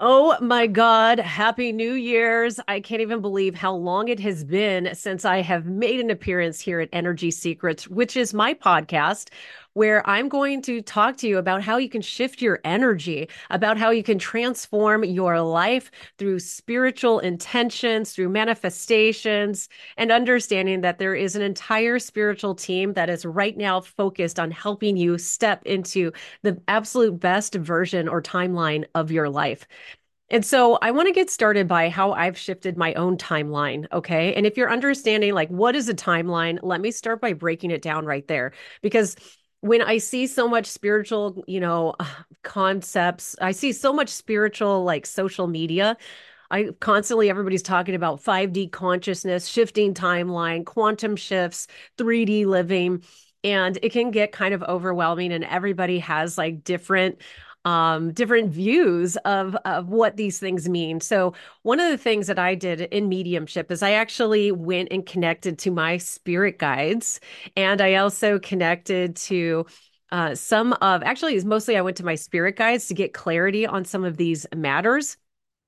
Oh my God, Happy New Year's. I can't even believe how long it has been since I have made an appearance here at Energy Secrets, which is my podcast where I'm going to talk to you about how you can shift your energy, about how you can transform your life through spiritual intentions, through manifestations, and understanding that there is an entire spiritual team that is right now focused on helping you step into the absolute best version or timeline of your life. And so I want to get started by how I've shifted my own timeline. Okay. And if you're understanding, like, what is a timeline, let me start by breaking it down right there. Because when I see so much spiritual, you know, concepts, I see so much spiritual, like social media. I constantly, everybody's talking about 5D consciousness, shifting timeline, quantum shifts, 3D living. And it can get kind of overwhelming, and everybody has like different um, different views of of what these things mean. So one of the things that I did in mediumship is I actually went and connected to my spirit guides, and I also connected to uh, some of actually is mostly I went to my spirit guides to get clarity on some of these matters.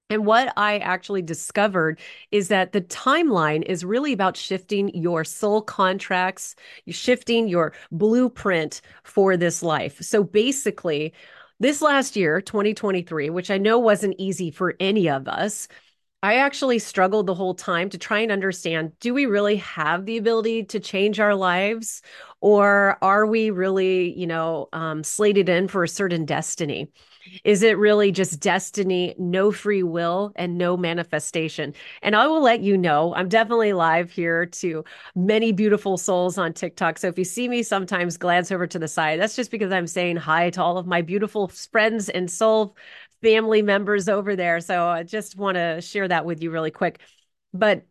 And what I actually discovered is that the timeline is really about shifting your soul contracts, shifting your blueprint for this life. So basically, this last year, 2023, which I know wasn't easy for any of us, I actually struggled the whole time to try and understand do we really have the ability to change our lives? Or are we really, you know, um, slated in for a certain destiny? Is it really just destiny, no free will, and no manifestation? And I will let you know, I'm definitely live here to many beautiful souls on TikTok. So if you see me sometimes glance over to the side, that's just because I'm saying hi to all of my beautiful friends and soul family members over there. So I just want to share that with you really quick. But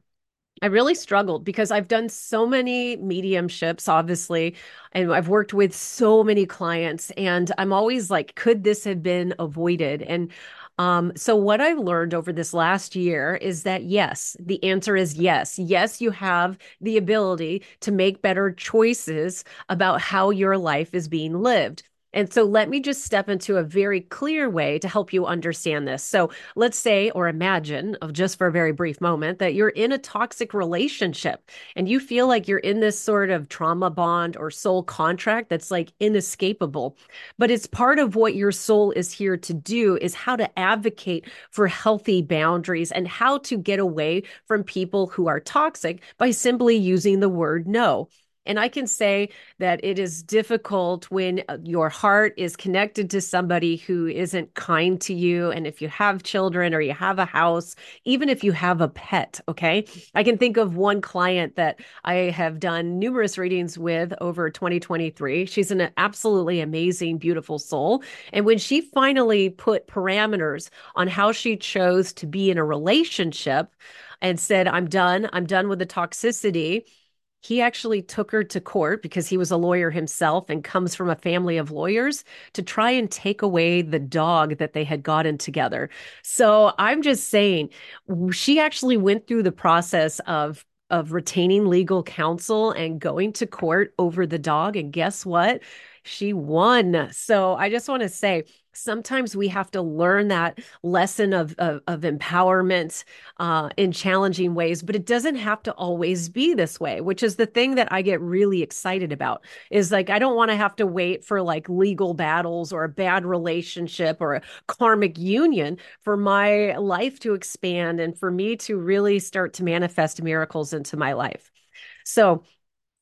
I really struggled because I've done so many mediumships, obviously, and I've worked with so many clients, and I'm always like, could this have been avoided? And um, so, what I've learned over this last year is that yes, the answer is yes. Yes, you have the ability to make better choices about how your life is being lived. And so let me just step into a very clear way to help you understand this. So let's say or imagine, of just for a very brief moment, that you're in a toxic relationship and you feel like you're in this sort of trauma bond or soul contract that's like inescapable. But it's part of what your soul is here to do is how to advocate for healthy boundaries and how to get away from people who are toxic by simply using the word no. And I can say that it is difficult when uh, your heart is connected to somebody who isn't kind to you. And if you have children or you have a house, even if you have a pet, okay? I can think of one client that I have done numerous readings with over 2023. She's an absolutely amazing, beautiful soul. And when she finally put parameters on how she chose to be in a relationship, and said, I'm done. I'm done with the toxicity he actually took her to court because he was a lawyer himself and comes from a family of lawyers to try and take away the dog that they had gotten together. So I'm just saying, she actually went through the process of of retaining legal counsel and going to court over the dog and guess what she won so i just want to say sometimes we have to learn that lesson of of, of empowerment uh, in challenging ways but it doesn't have to always be this way which is the thing that i get really excited about is like i don't want to have to wait for like legal battles or a bad relationship or a karmic union for my life to expand and for me to really start to manifest miracles into my life. So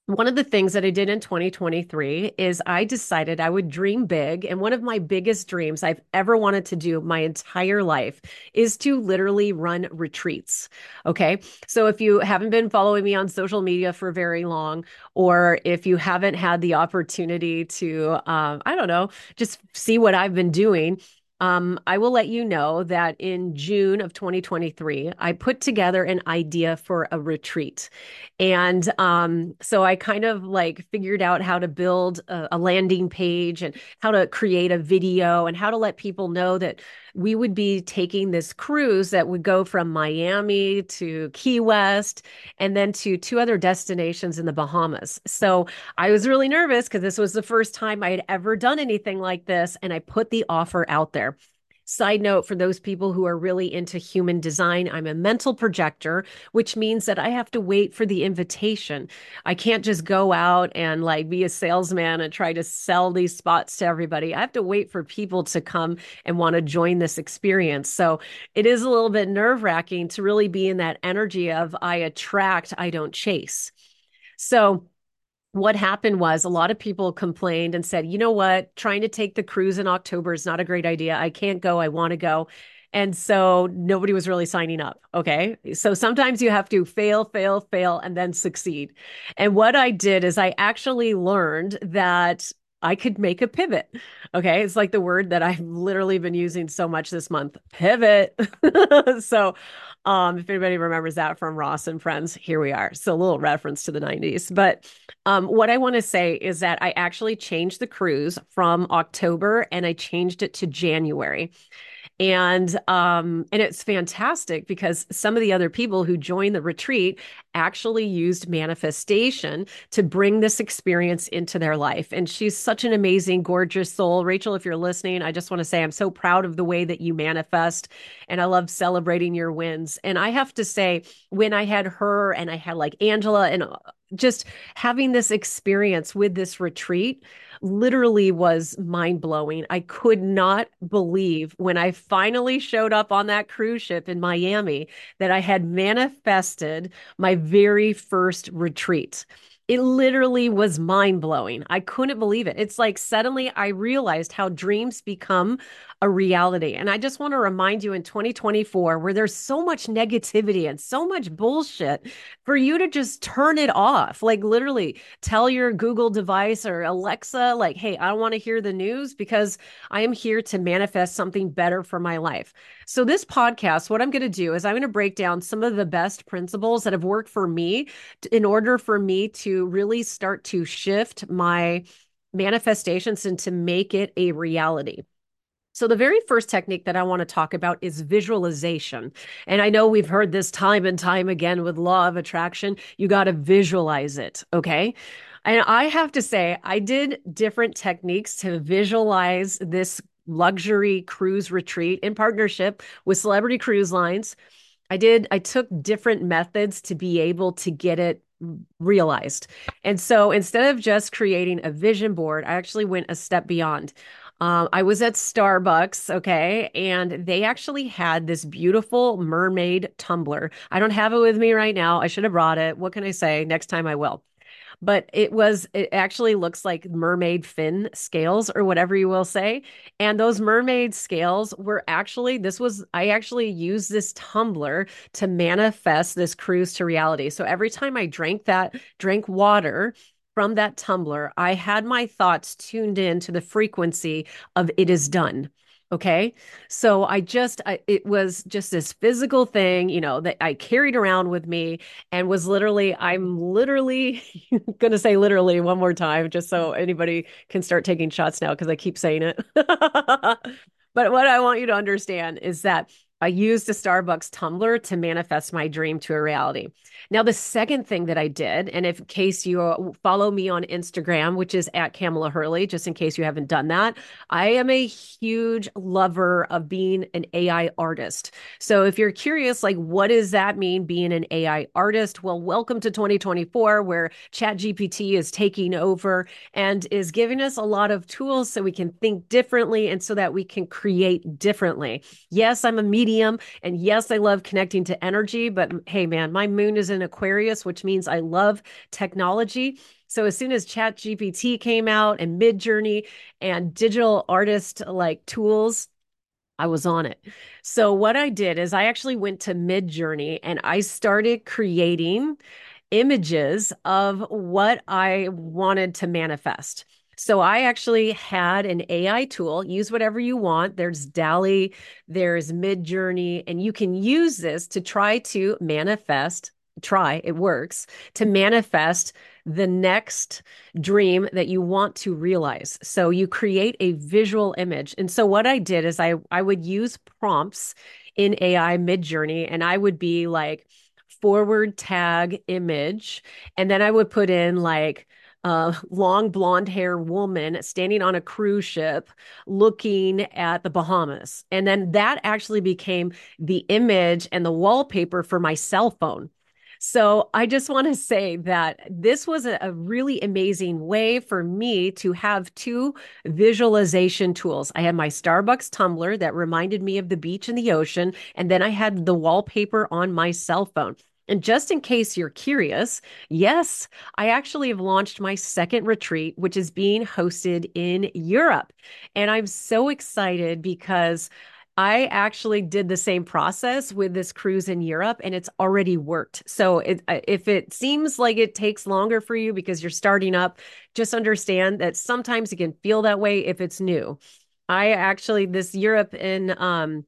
one of the things that I did in 2023 is I decided I would dream big. And one of my biggest dreams I've ever wanted to do my entire life is to literally run retreats. Okay. So if you haven't been following me on social media for very long, or if you haven't had the opportunity to, um, I don't know, just see what I've been doing, um, I will let you know that in June of 2023, I put together an idea for a retreat. And um, so I kind of like figured out how to build a, a landing page and how to create a video and how to let people know that we would be taking this cruise that would go from Miami to Key West and then to two other destinations in the Bahamas. So I was really nervous because this was the first time I had ever done anything like this. And I put the offer out there. Side note for those people who are really into human design, I'm a mental projector, which means that I have to wait for the invitation. I can't just go out and like be a salesman and try to sell these spots to everybody. I have to wait for people to come and want to join this experience. So it is a little bit nerve wracking to really be in that energy of I attract, I don't chase. So what happened was a lot of people complained and said, you know what, trying to take the cruise in October is not a great idea. I can't go. I want to go. And so nobody was really signing up. Okay. So sometimes you have to fail, fail, fail, and then succeed. And what I did is I actually learned that I could make a pivot. Okay. It's like the word that I've literally been using so much this month pivot. so, um, if anybody remembers that from Ross and Friends, here we are. So, a little reference to the 90s. But um, what I want to say is that I actually changed the cruise from October and I changed it to January and um and it's fantastic because some of the other people who joined the retreat actually used manifestation to bring this experience into their life. And she's such an amazing gorgeous soul. Rachel if you're listening i just want to say i'm so proud of the way that you manifest and i love celebrating your wins. And i have to say when i had her and i had like angela and just having this experience with this retreat literally was mind blowing. I could not believe when I finally showed up on that cruise ship in Miami that I had manifested my very first retreat. It literally was mind blowing. I couldn't believe it. It's like suddenly I realized how dreams become a reality. And I just want to remind you in 2024, where there's so much negativity and so much bullshit, for you to just turn it off. Like literally tell your Google device or Alexa, like, hey, I don't want to hear the news because I am here to manifest something better for my life. So, this podcast, what I'm going to do is I'm going to break down some of the best principles that have worked for me in order for me to really start to shift my manifestations and to make it a reality. So, the very first technique that I want to talk about is visualization. And I know we've heard this time and time again with law of attraction. You got to visualize it. Okay. And I have to say, I did different techniques to visualize this luxury cruise retreat in partnership with Celebrity Cruise Lines. I did, I took different methods to be able to get it realized. And so instead of just creating a vision board, I actually went a step beyond. Um, I was at Starbucks, okay, and they actually had this beautiful mermaid tumbler. I don't have it with me right now. I should have brought it. What can I say? Next time I will. But it was, it actually looks like mermaid fin scales or whatever you will say. And those mermaid scales were actually, this was, I actually used this tumbler to manifest this cruise to reality. So every time I drank that, drank water, from that tumbler, I had my thoughts tuned in to the frequency of it is done. Okay. So I just, I, it was just this physical thing, you know, that I carried around with me and was literally, I'm literally going to say literally one more time, just so anybody can start taking shots now because I keep saying it. but what I want you to understand is that I used a Starbucks tumbler to manifest my dream to a reality. Now, the second thing that I did, and if in case you uh, follow me on Instagram, which is at Kamala Hurley, just in case you haven't done that, I am a huge lover of being an AI artist. So if you're curious, like, what does that mean being an AI artist? Well, welcome to 2024, where ChatGPT is taking over and is giving us a lot of tools so we can think differently and so that we can create differently. Yes, I'm a media medium. And yes, I love connecting to energy, but hey, man, my moon is in Aquarius, which means I love technology. So as soon as ChatGPT came out and Midjourney and digital artist like tools, I was on it. So what I did is I actually went to Midjourney and I started creating images of what I wanted to manifest. So I actually had an AI tool, use whatever you want. There's DALL-E, there's Midjourney, and you can use this to try to manifest, try, it works, to manifest the next dream that you want to realize. So you create a visual image. And so what I did is I I would use prompts in AI Midjourney and I would be like forward tag image and then I would put in like long blonde hair woman standing on a cruise ship looking at the Bahamas. And then that actually became the image and the wallpaper for my cell phone. So I just want to say that this was a, really amazing way for me to have two visualization tools. I had my Starbucks tumbler that reminded me of the beach and the ocean, and then I had the wallpaper on my cell phone. And just in case you're curious, yes, I actually have launched my second retreat, which is being hosted in Europe. And I'm so excited because I actually did the same process with this cruise in Europe and it's already worked. So it, uh, if it seems like it takes longer for you because you're starting up, just understand that sometimes it can feel that way if it's new. I actually this Europe in um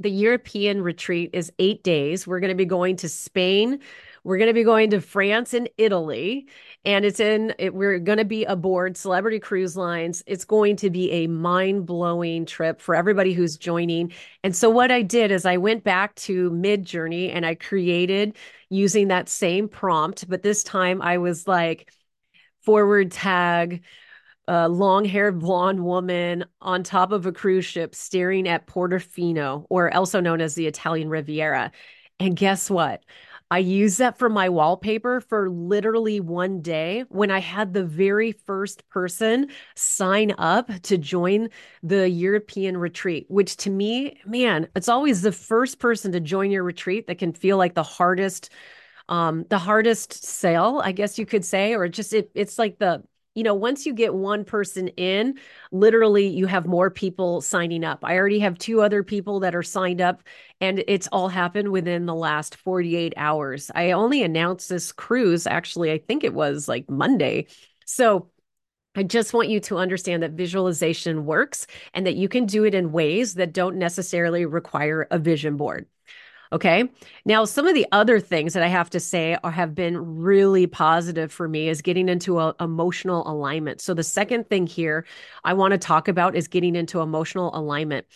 the European retreat is 8 days. We're going to be going to Spain, we're going to be going to France and Italy, and it's in, it, we're going to be aboard Celebrity Cruise Lines. It's going to be a mind blowing trip for everybody who's joining. And so, what I did is I went back to Midjourney and I created using that same prompt, but this time I was like, forward tag, a long haired blonde woman on top of a cruise ship staring at Portofino, or also known as the Italian Riviera. And guess what? I used that for my wallpaper for literally one day when I had the very first person sign up to join the European retreat, which to me, man, it's always the first person to join your retreat that can feel like the hardest um the hardest sale, I guess you could say, or just it, it's like the you know, once you get one person in, literally you have more people signing up. I already have two other people that are signed up, and it's all happened within the last 48 hours. I only announced this cruise, actually, I think it was like Monday. So I just want you to understand that visualization works and that you can do it in ways that don't necessarily require a vision board. Okay. Now, some of the other things that I have to say are, have been really positive for me is getting into a, emotional alignment. So, the second thing here I want to talk about is getting into emotional alignment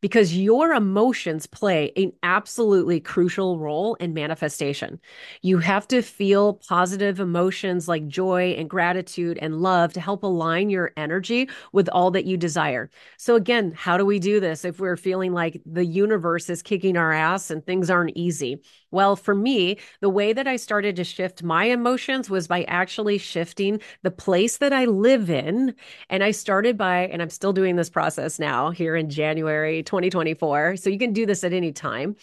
because your emotions play an absolutely crucial role in manifestation. You have to feel positive emotions like joy and gratitude and love to help align your energy with all that you desire. So, again, how do we do this if we're feeling like the universe is kicking our ass and things aren't easy? Well, for me, the way that I started to shift my emotions was by actually shifting the place that I live in. And I started by, and I'm still doing this process now here in January 2024. So you can do this at any time.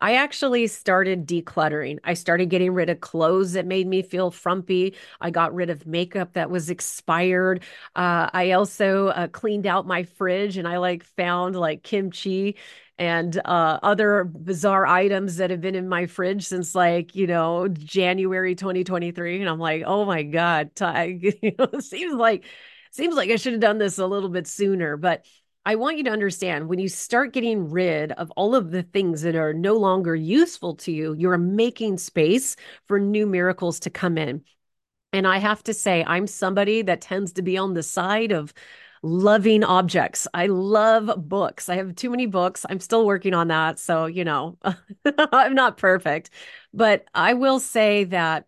I actually started decluttering. I started getting rid of clothes that made me feel frumpy. I got rid of makeup that was expired. Uh, I also uh, cleaned out my fridge and I like found like kimchi and uh, other bizarre items that have been in my fridge since like you know January 2023, and I'm like, oh my god, Ty, you know, seems like seems like I should have done this a little bit sooner, but. I want you to understand when you start getting rid of all of the things that are no longer useful to you, you're making space for new miracles to come in. And I have to say, I'm somebody that tends to be on the side of loving objects. I love books. I have too many books. I'm still working on that. So, you know, I'm not perfect. But I will say that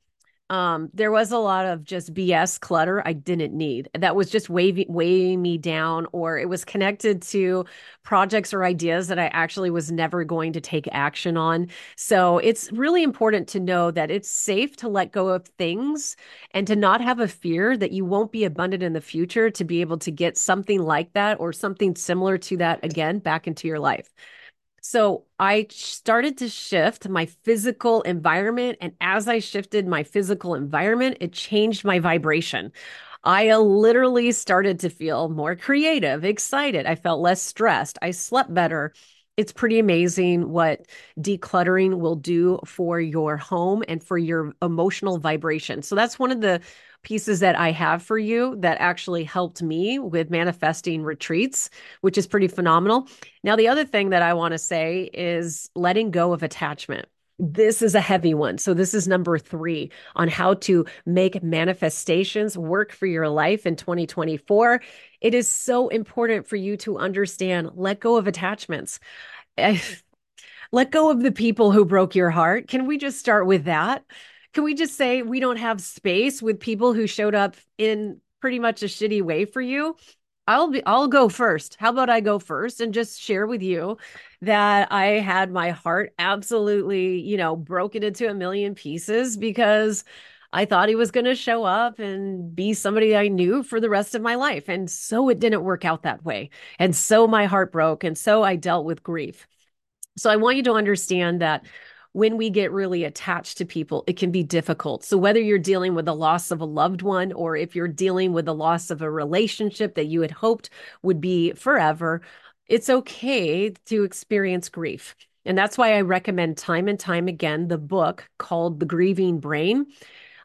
um, there was a lot of just BS clutter I didn't need. That was just waving, weighing me down, or it was connected to projects or ideas that I actually was never going to take action on. So it's really important to know that it's safe to let go of things and to not have a fear that you won't be abundant in the future to be able to get something like that or something similar to that again back into your life. So I started to shift my physical environment. And as I shifted my physical environment, it changed my vibration. I uh, literally started to feel more creative, excited. I felt less stressed. I slept better. It's pretty amazing what decluttering will do for your home and for your emotional vibration. So, that's one of the pieces that I have for you that actually helped me with manifesting retreats, which is pretty phenomenal. Now, the other thing that I want to say is letting go of attachment. This is a heavy one. So, this is number three on how to make manifestations work for your life in 2024. It is so important for you to understand let go of attachments. Eh, let go of the people who broke your heart. Can we just start with that? can we just say we don't have space with people who showed up in pretty much a shitty way for you? I'll be I'll go first. How about I go first and just share with you that I had my heart absolutely, you know, broken into a million pieces because I thought he was going to show up and be somebody I knew for the rest of my life. And so it didn't work out that way. And so my heart broke and so I dealt with grief. So I want you to understand that when we get really attached to people, it can be difficult. So, whether you're dealing with the loss of a loved one or if you're dealing with the loss of a relationship that you had hoped would be forever, it's okay to experience grief. And that's why I recommend time and time again the book called The Grieving Brain.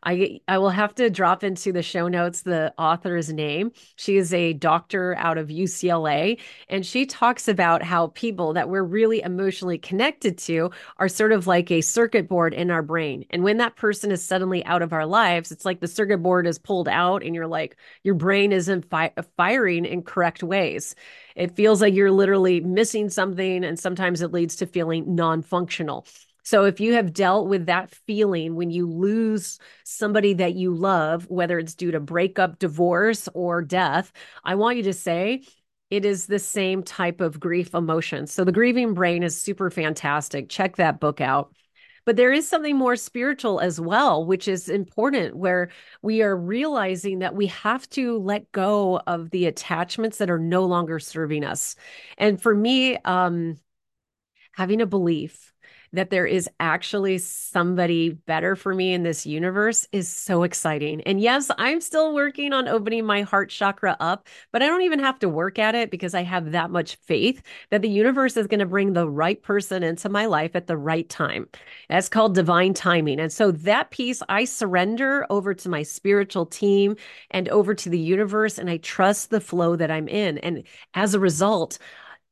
I I will have to drop into the show notes the author's name. She is a doctor out of UCLA and she talks about how people that we're really emotionally connected to are sort of like a circuit board in our brain. And when that person is suddenly out of our lives, it's like the circuit board is pulled out and you're like your brain isn't fi- firing in correct ways. It feels like you're literally missing something and sometimes it leads to feeling non-functional. So if you have dealt with that feeling when you lose somebody that you love, whether it's due to breakup, divorce, or death, I want you to say, it is the same type of grief emotion. So the grieving brain is super fantastic. Check that book out. But there is something more spiritual as well, which is important, where we are realizing that we have to let go of the attachments that are no longer serving us. And for me, um, having a belief that there is actually somebody better for me in this universe is so exciting. And yes, I'm still working on opening my heart chakra up, but I don't even have to work at it because I have that much faith that the universe is going to bring the right person into my life at the right time. That's called divine timing. And so that piece I surrender over to my spiritual team and over to the universe, and I trust the flow that I'm in. And as a result,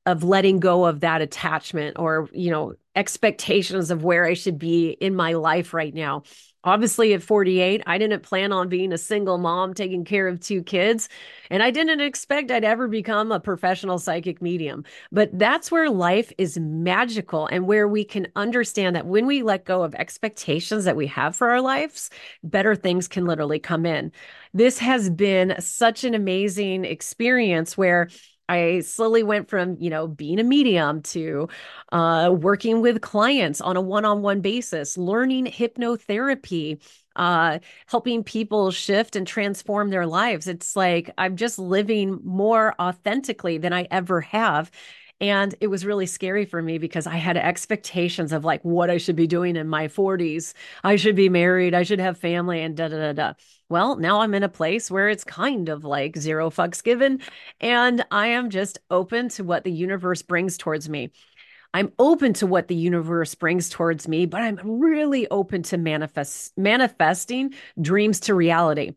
of letting go of that attachment or you know expectations of where I should be in my life right now. Obviously, at 48, I didn't plan on being a single mom taking care of two kids. And I didn't expect I'd ever become a professional psychic medium. But that's where life is magical and where we can understand that when we let go of expectations that we have for our lives, better things can literally come in. This has been such an amazing experience where I slowly went from, you know, being a medium to uh, working with clients on a one on one basis, learning hypnotherapy, uh, helping people shift and transform their lives. It's like I'm just living more authentically than I ever have. And it was really scary for me because I had expectations of like what I should be doing in my 40s. I should be married, I should have family, and da da da da. Well, now I'm in a place where it's kind of like zero fucks given. And I am just open to what the universe brings towards me. I'm open to what the universe brings towards me, but I'm really open to manifest manifesting dreams to reality.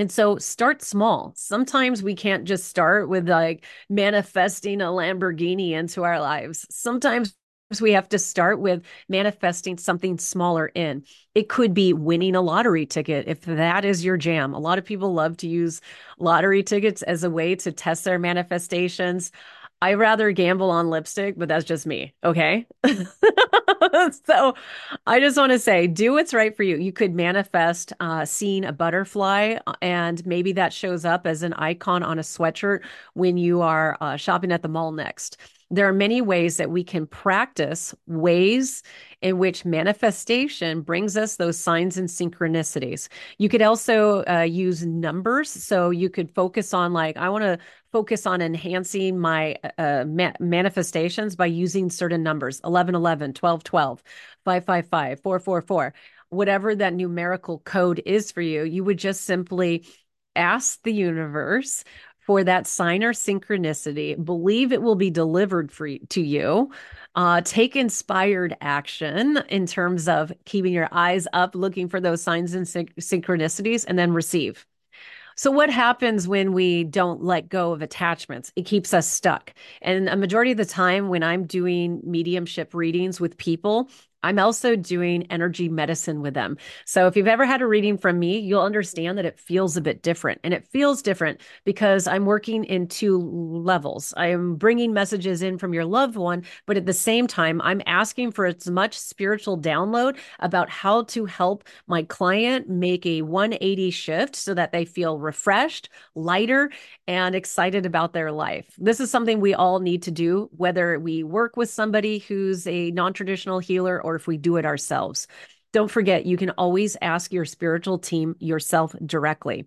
And so start small. Sometimes we can't just start with like manifesting a Lamborghini into our lives. Sometimes we have to start with manifesting something smaller in. It could be winning a lottery ticket if that is your jam. A lot of people love to use lottery tickets as a way to test their manifestations. I rather gamble on lipstick, but that's just me. Okay. so I just want to say do what's right for you. You could manifest uh, seeing a butterfly, uh, and maybe that shows up as an icon on a sweatshirt when you are uh, shopping at the mall next. There are many ways that we can practice ways in which manifestation brings us those signs and synchronicities. You could also uh, use numbers. So you could focus on, like, I want to focus on enhancing my uh, ma- manifestations by using certain numbers 11 11, 12 12, 555, 444, whatever that numerical code is for you. You would just simply ask the universe for that sign or synchronicity. Believe it will be delivered for to you. Uh, take inspired action in terms of keeping your eyes up, looking for those signs and syn- synchronicities, and then receive. So, what happens when we don't let go of attachments? It keeps us stuck. And a majority of the time, when I'm doing mediumship readings with people, I'm also doing energy medicine with them. So if you've ever had a reading from me, you'll understand that it feels a bit different. And it feels different because I'm working in two levels. I am bringing messages in from your loved one, but at the same time, I'm asking for as much spiritual download about how to help my client make a 180 shift so that they feel refreshed, lighter, and excited about their life. This is something we all need to do, whether we work with somebody who's a non traditional healer or if we do it ourselves. Don't forget, you can always ask your spiritual team yourself directly.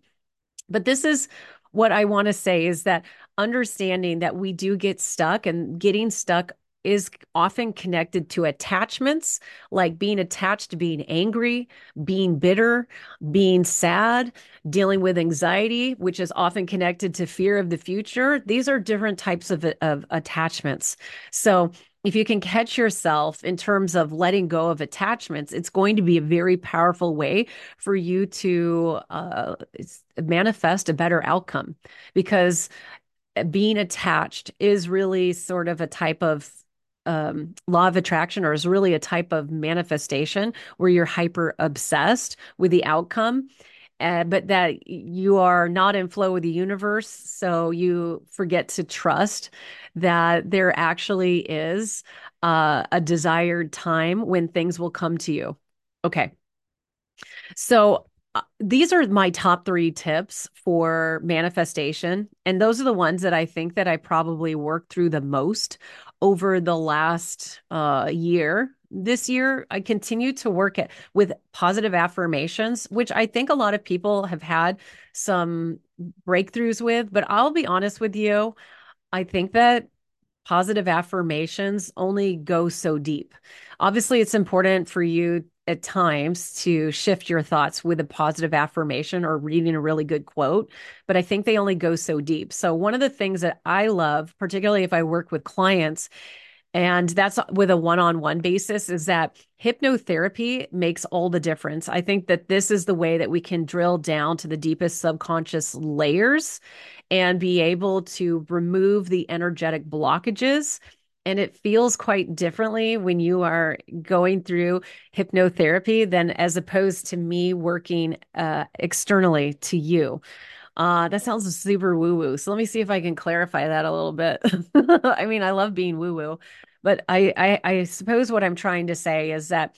But this is what I want to say is that understanding that we do get stuck and getting stuck is often connected to attachments, like being attached to being angry, being bitter, being sad, dealing with anxiety, which is often connected to fear of the future. These are different types of, of attachments. So if you can catch yourself in terms of letting go of attachments, it's going to be a very powerful way for you to uh, manifest a better outcome. Because being attached is really sort of a type of um, law of attraction or is really a type of manifestation where you're hyper obsessed with the outcome uh, but that you are not in flow with the universe. So you forget to trust that there actually is uh, a desired time when things will come to you. Okay. So uh, these are my top three tips for manifestation. And those are the ones that I think that I probably worked through the most over the last uh, year this year i continue to work with positive affirmations which i think a lot of people have had some breakthroughs with but i'll be honest with you i think that positive affirmations only go so deep obviously it's important for you at times to shift your thoughts with a positive affirmation or reading a really good quote, but I think they only go so deep. So, one of the things that I love, particularly if I work with clients, and that's with a one on one basis, is that hypnotherapy makes all the difference. I think that this is the way that we can drill down to the deepest subconscious layers and be able to remove the energetic blockages. And it feels quite differently when you are going through hypnotherapy than as opposed to me working uh, externally to you. Uh, that sounds super woo woo. So let me see if I can clarify that a little bit. I mean, I love being woo woo, but I, I, I suppose what I'm trying to say is that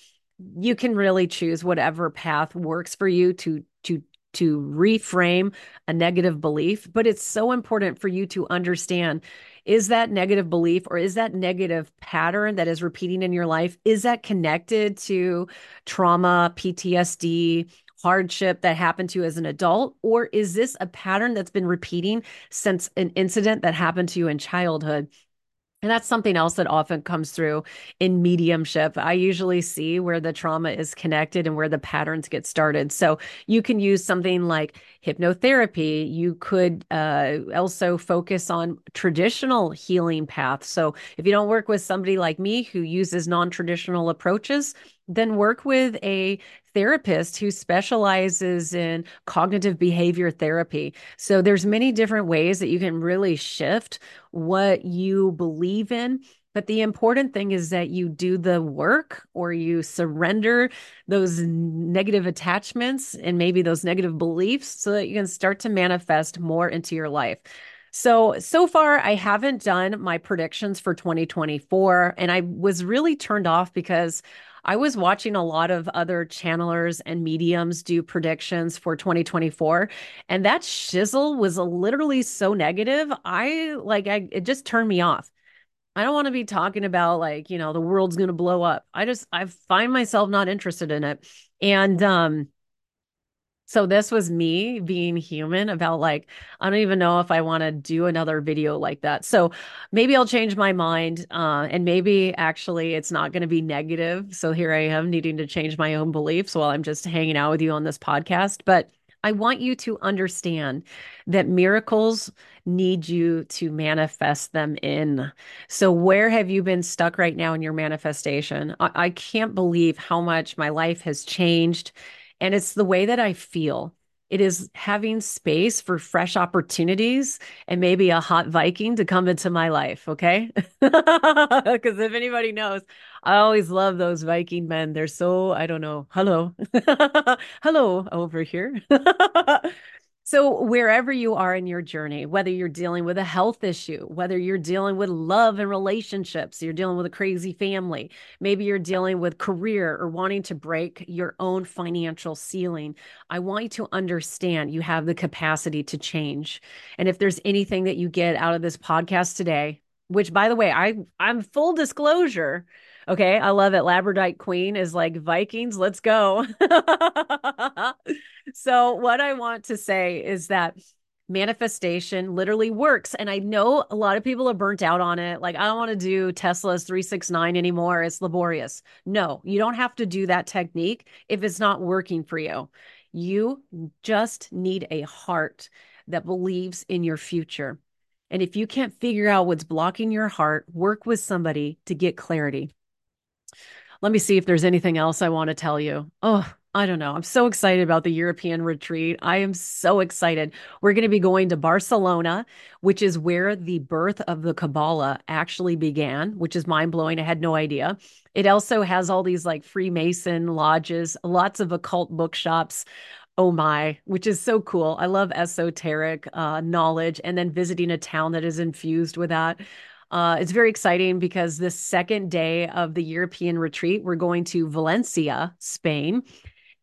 you can really choose whatever path works for you to to to reframe a negative belief. But it's so important for you to understand is that negative belief or is that negative pattern that is repeating in your life is that connected to trauma ptsd hardship that happened to you as an adult? Or is this a pattern that's been repeating since an incident that happened to you in childhood? And that's something else that often comes through in mediumship. I usually see where the trauma is connected and where the patterns get started. So you can use something like hypnotherapy. You could uh, also focus on traditional healing paths. So if you don't work with somebody like me who uses non traditional approaches, then work with a therapist who specializes in cognitive behavior therapy. So there's many different ways that you can really shift what you believe in. But the important thing is that you do the work or you surrender those negative attachments and maybe those negative beliefs so that you can start to manifest more into your life. So, so far, I haven't done my predictions for 2024. And I was really turned off because I was watching a lot of other channelers and mediums do predictions for 2024, and that shizzle was literally so negative. I like, I it just turned me off. I don't want to be talking about like, you know, the world's going to blow up. I just I find myself not interested in it. And um so this was me being human about like, I don't even know if I want to do another video like that. So maybe I'll change my mind. Uh, and maybe actually it's not going to be negative. So here I am needing to change my own beliefs while I'm just hanging out with you on this podcast. But I want you to understand that miracles need you to manifest them in. So, where have you been stuck right now in your manifestation? I, I can't believe how much my life has changed and it's the way that I feel. It is having space for fresh opportunities and maybe a hot Viking to come into my life. Okay. Because if anybody knows, I always love those Viking men. They're so, I don't know. Hello. Hello over here. So, wherever you are in your journey, whether you're dealing with a health issue, whether you're dealing with love and relationships, you're dealing with a crazy family, maybe you're dealing with career or wanting to break your own financial ceiling, I want you to understand you have the capacity to change. And if there's anything that you get out of this podcast today, which by the way, I I'm full disclosure, Okay, I love it. Labradorite Queen is like Vikings, let's go. so, what I want to say is that manifestation literally works. And I know a lot of people are burnt out on it. Like, I don't want to do Tesla's 369 anymore. It's laborious. No, you don't have to do that technique if it's not working for you. You just need a heart that believes in your future. And if you can't figure out what's blocking your heart, work with somebody to get clarity. Let me see if there's anything else I want to tell you. Oh, I don't know. I'm so excited about the European retreat. I am so excited. We're going to be going to Barcelona, which is where the birth of the Kabbalah actually began, which is mind blowing. I had no idea. It also has all these like Freemason lodges, lots of occult bookshops. Oh my, which is so cool. I love esoteric uh, knowledge and then visiting a town that is infused with that. Uh, it's very exciting because the second day of the European retreat, we're going to Valencia, Spain.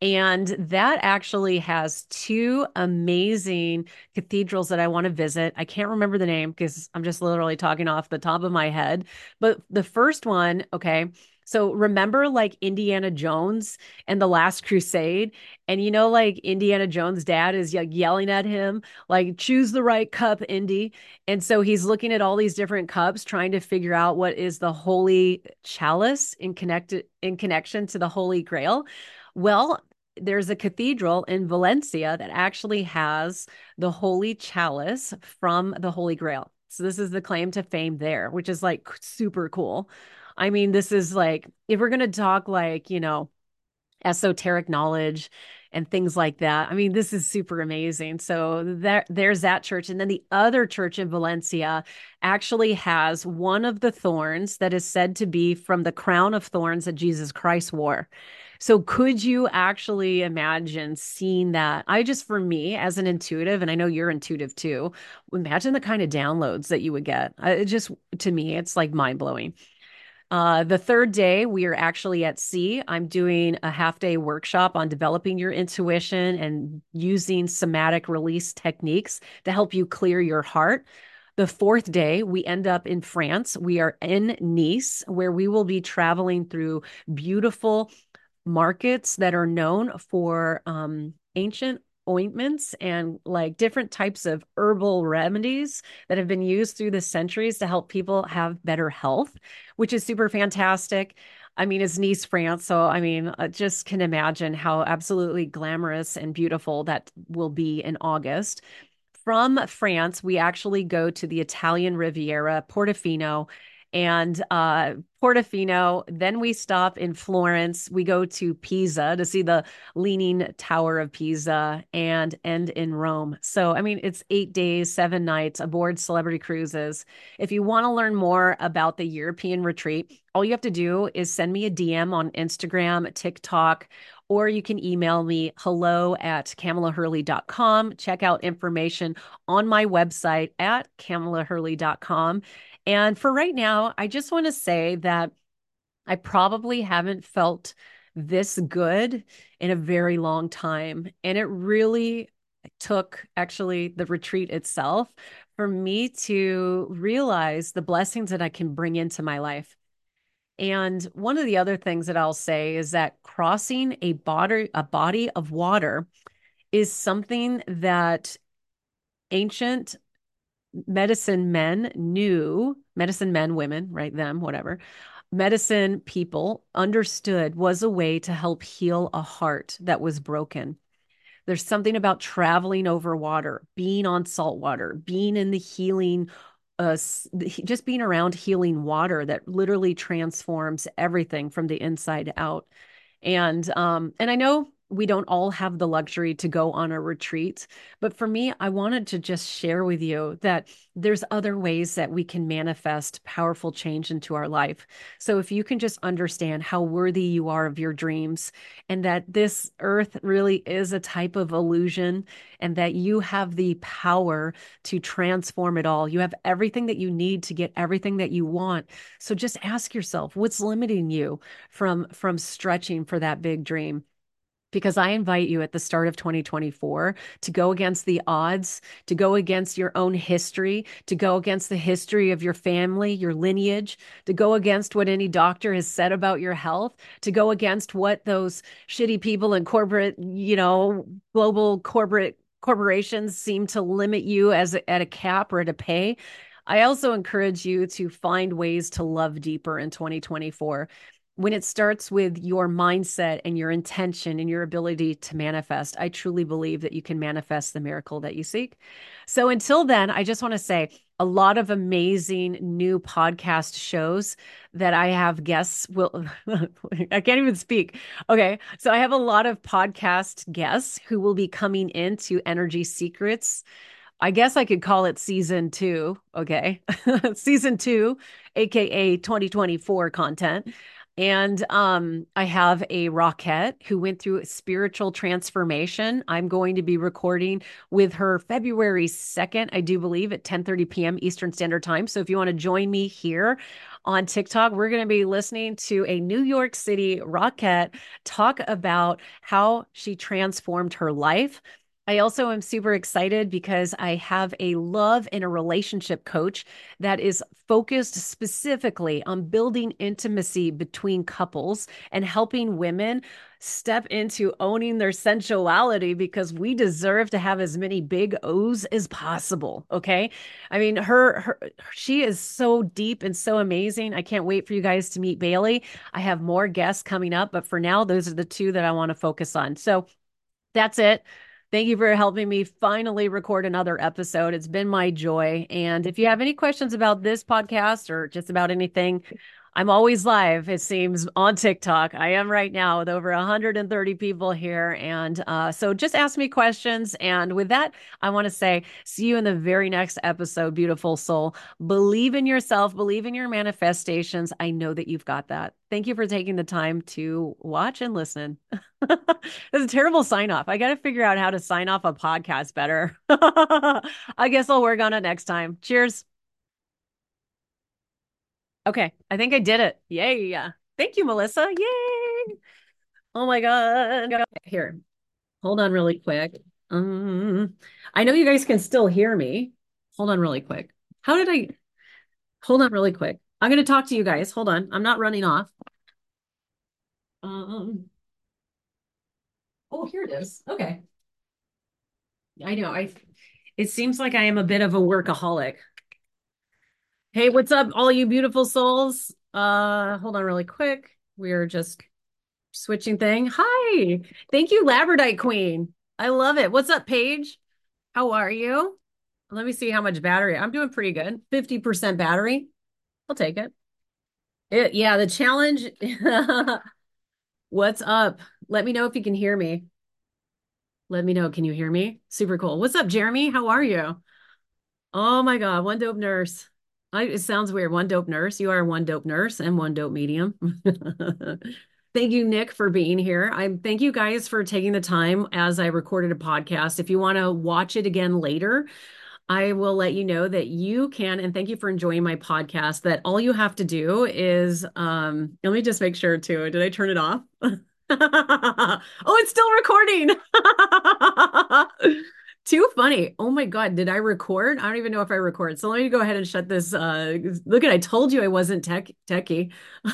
And that actually has two amazing cathedrals that I want to visit. I can't remember the name because I'm just literally talking off the top of my head. But the first one, okay, so remember like Indiana Jones and the Last Crusade? And you know, like Indiana Jones' dad is like yelling at him, like, choose the right cup, Indy. And so he's looking at all these different cups, trying to figure out what is the holy chalice in connected in connection to the Holy Grail. Well, there's a cathedral in Valencia that actually has the holy chalice from the Holy Grail. So this is the claim to fame there, which is like super cool. I mean, this is like, if we're going to talk like, you know, esoteric knowledge and things like that. I mean, this is super amazing. So there, there's that church. And then the other church in Valencia actually has one of the thorns that is said to be from the crown of thorns that Jesus Christ wore. So could you actually imagine seeing that? I just, for me as an intuitive, and I know you're intuitive too, imagine the kind of downloads that you would get. It just, to me, it's like mind blowing. Uh, the third day, we are actually at sea. I'm doing a half day workshop on developing your intuition and using somatic release techniques to help you clear your heart. The fourth day, we end up in France. We are in Nice, where we will be traveling through beautiful markets that are known for um, ancient ointments and like different types of herbal remedies that have been used through the centuries to help people have better health, which is super fantastic. I mean, it's Nice, France. So, I mean, I just can imagine how absolutely glamorous and beautiful that will be in August. From France, we actually go to the Italian Riviera, Portofino, and uh, Portofino. Then we stop in Florence. We go to Pisa to see the Leaning Tower of Pisa and end in Rome. So, I mean, it's eight days, seven nights aboard Celebrity Cruises. If you want to learn more about the European retreat, all you have to do is send me a DM on Instagram, TikTok, or you can email me hello at kamalahurley.com. Check out information on my website at kamalahurley.com. And for right now, I just want to say that I probably haven't felt this good in a very long time. And it really took actually the retreat itself for me to realize the blessings that I can bring into my life. And one of the other things that I'll say is that crossing a body a body of water is something that ancient medicine men knew, medicine men, women, right? Them, whatever, medicine people understood was a way to help heal a heart that was broken. There's something about traveling over water, being on salt water, being in the healing, uh, just being around healing water that literally transforms everything from the inside out. And um, and I know we don't all have the luxury to go on a retreat. But for me, I wanted to just share with you that there's other ways that we can manifest powerful change into our life. So if you can just understand how worthy you are of your dreams and that this earth really is a type of illusion and that you have the power to transform it all. You have everything that you need to get everything that you want. So just ask yourself, what's limiting you from from stretching for that big dream? Because I invite you at the start of 2024 to go against the odds, to go against your own history, to go against the history of your family, your lineage, to go against what any doctor has said about your health, to go against what those shitty people in corporate, you know, global corporate corporations seem to limit you as at a cap or at a pay. I also encourage you to find ways to love deeper in 2024 when it starts with your mindset and your intention and your ability to manifest, I truly believe that you can manifest the miracle that you seek. So until then, I just want to say a lot of amazing new podcast shows that I have guests will I can't even speak. Okay. So I have a lot of podcast guests who will be coming into Energy Secrets. I guess I could call it season two. Okay. season two, AKA 2024 content. And um, I have a Rockette who went through spiritual transformation. I'm going to be recording with her February 2nd, I do believe, at 10 30 p.m. Eastern Standard Time. So if you want to join me here on TikTok, we're going to be listening to a New York City Rockette talk about how she transformed her life I also am super excited because I have a love and a relationship coach that is focused specifically on building intimacy between couples and helping women step into owning their sensuality because we deserve to have as many big O's as possible. Okay. I mean, her, her, she is so deep and so amazing. I can't wait for you guys to meet Bailey. I have more guests coming up, but for now, those are the two that I want to focus on. So that's it. Thank you for helping me finally record another episode. It's been my joy. And if you have any questions about this podcast or just about anything, I'm always live, it seems, on TikTok. I am right now with over 130 people here. And uh, so just ask me questions. And with that, I want to say, see you in the very next episode, beautiful soul. Believe in yourself, believe in your manifestations. I know that you've got that. Thank you for taking the time to watch and listen. It's a terrible sign off. I got to figure out how to sign off a podcast better. I guess I'll work on it next time. Cheers. Okay, I think I did it. Yay. Thank you, Melissa. Yay. Oh my God. Here, hold on really quick. Um, I know you guys can still hear me. Hold on really quick. How did I? Hold on really quick. I'm going to talk to you guys. Hold on. I'm not running off. Um, oh, here it is. Okay. I know. I, it seems like I am a bit of a workaholic. Hey, what's up, all you beautiful souls? Uh, hold on really quick. We're just switching thing. Hi. Thank you, Labradorite Queen. I love it. What's up, Paige? How are you? Let me see how much battery. I'm doing pretty good. 50% battery. I'll take it. it yeah, the challenge. What's up? Let me know if you can hear me. Let me know. Can you hear me? Super cool. What's up, Jeremy? How are you? Oh my God, one dope nurse. I, it sounds weird. One dope nurse. You are one dope nurse and one dope medium. thank you, Nick, for being here. I thank you guys for taking the time as I recorded a podcast. If you want to watch it again later, I will let you know that you can, and thank you for enjoying my podcast. That all you have to do is, um, let me just make sure too. Did I turn it off? oh, it's still recording. Too funny. Oh my God. Did I record? I don't even know if I record. So let me go ahead and shut this. Uh, look at, I told you I wasn't tech techie.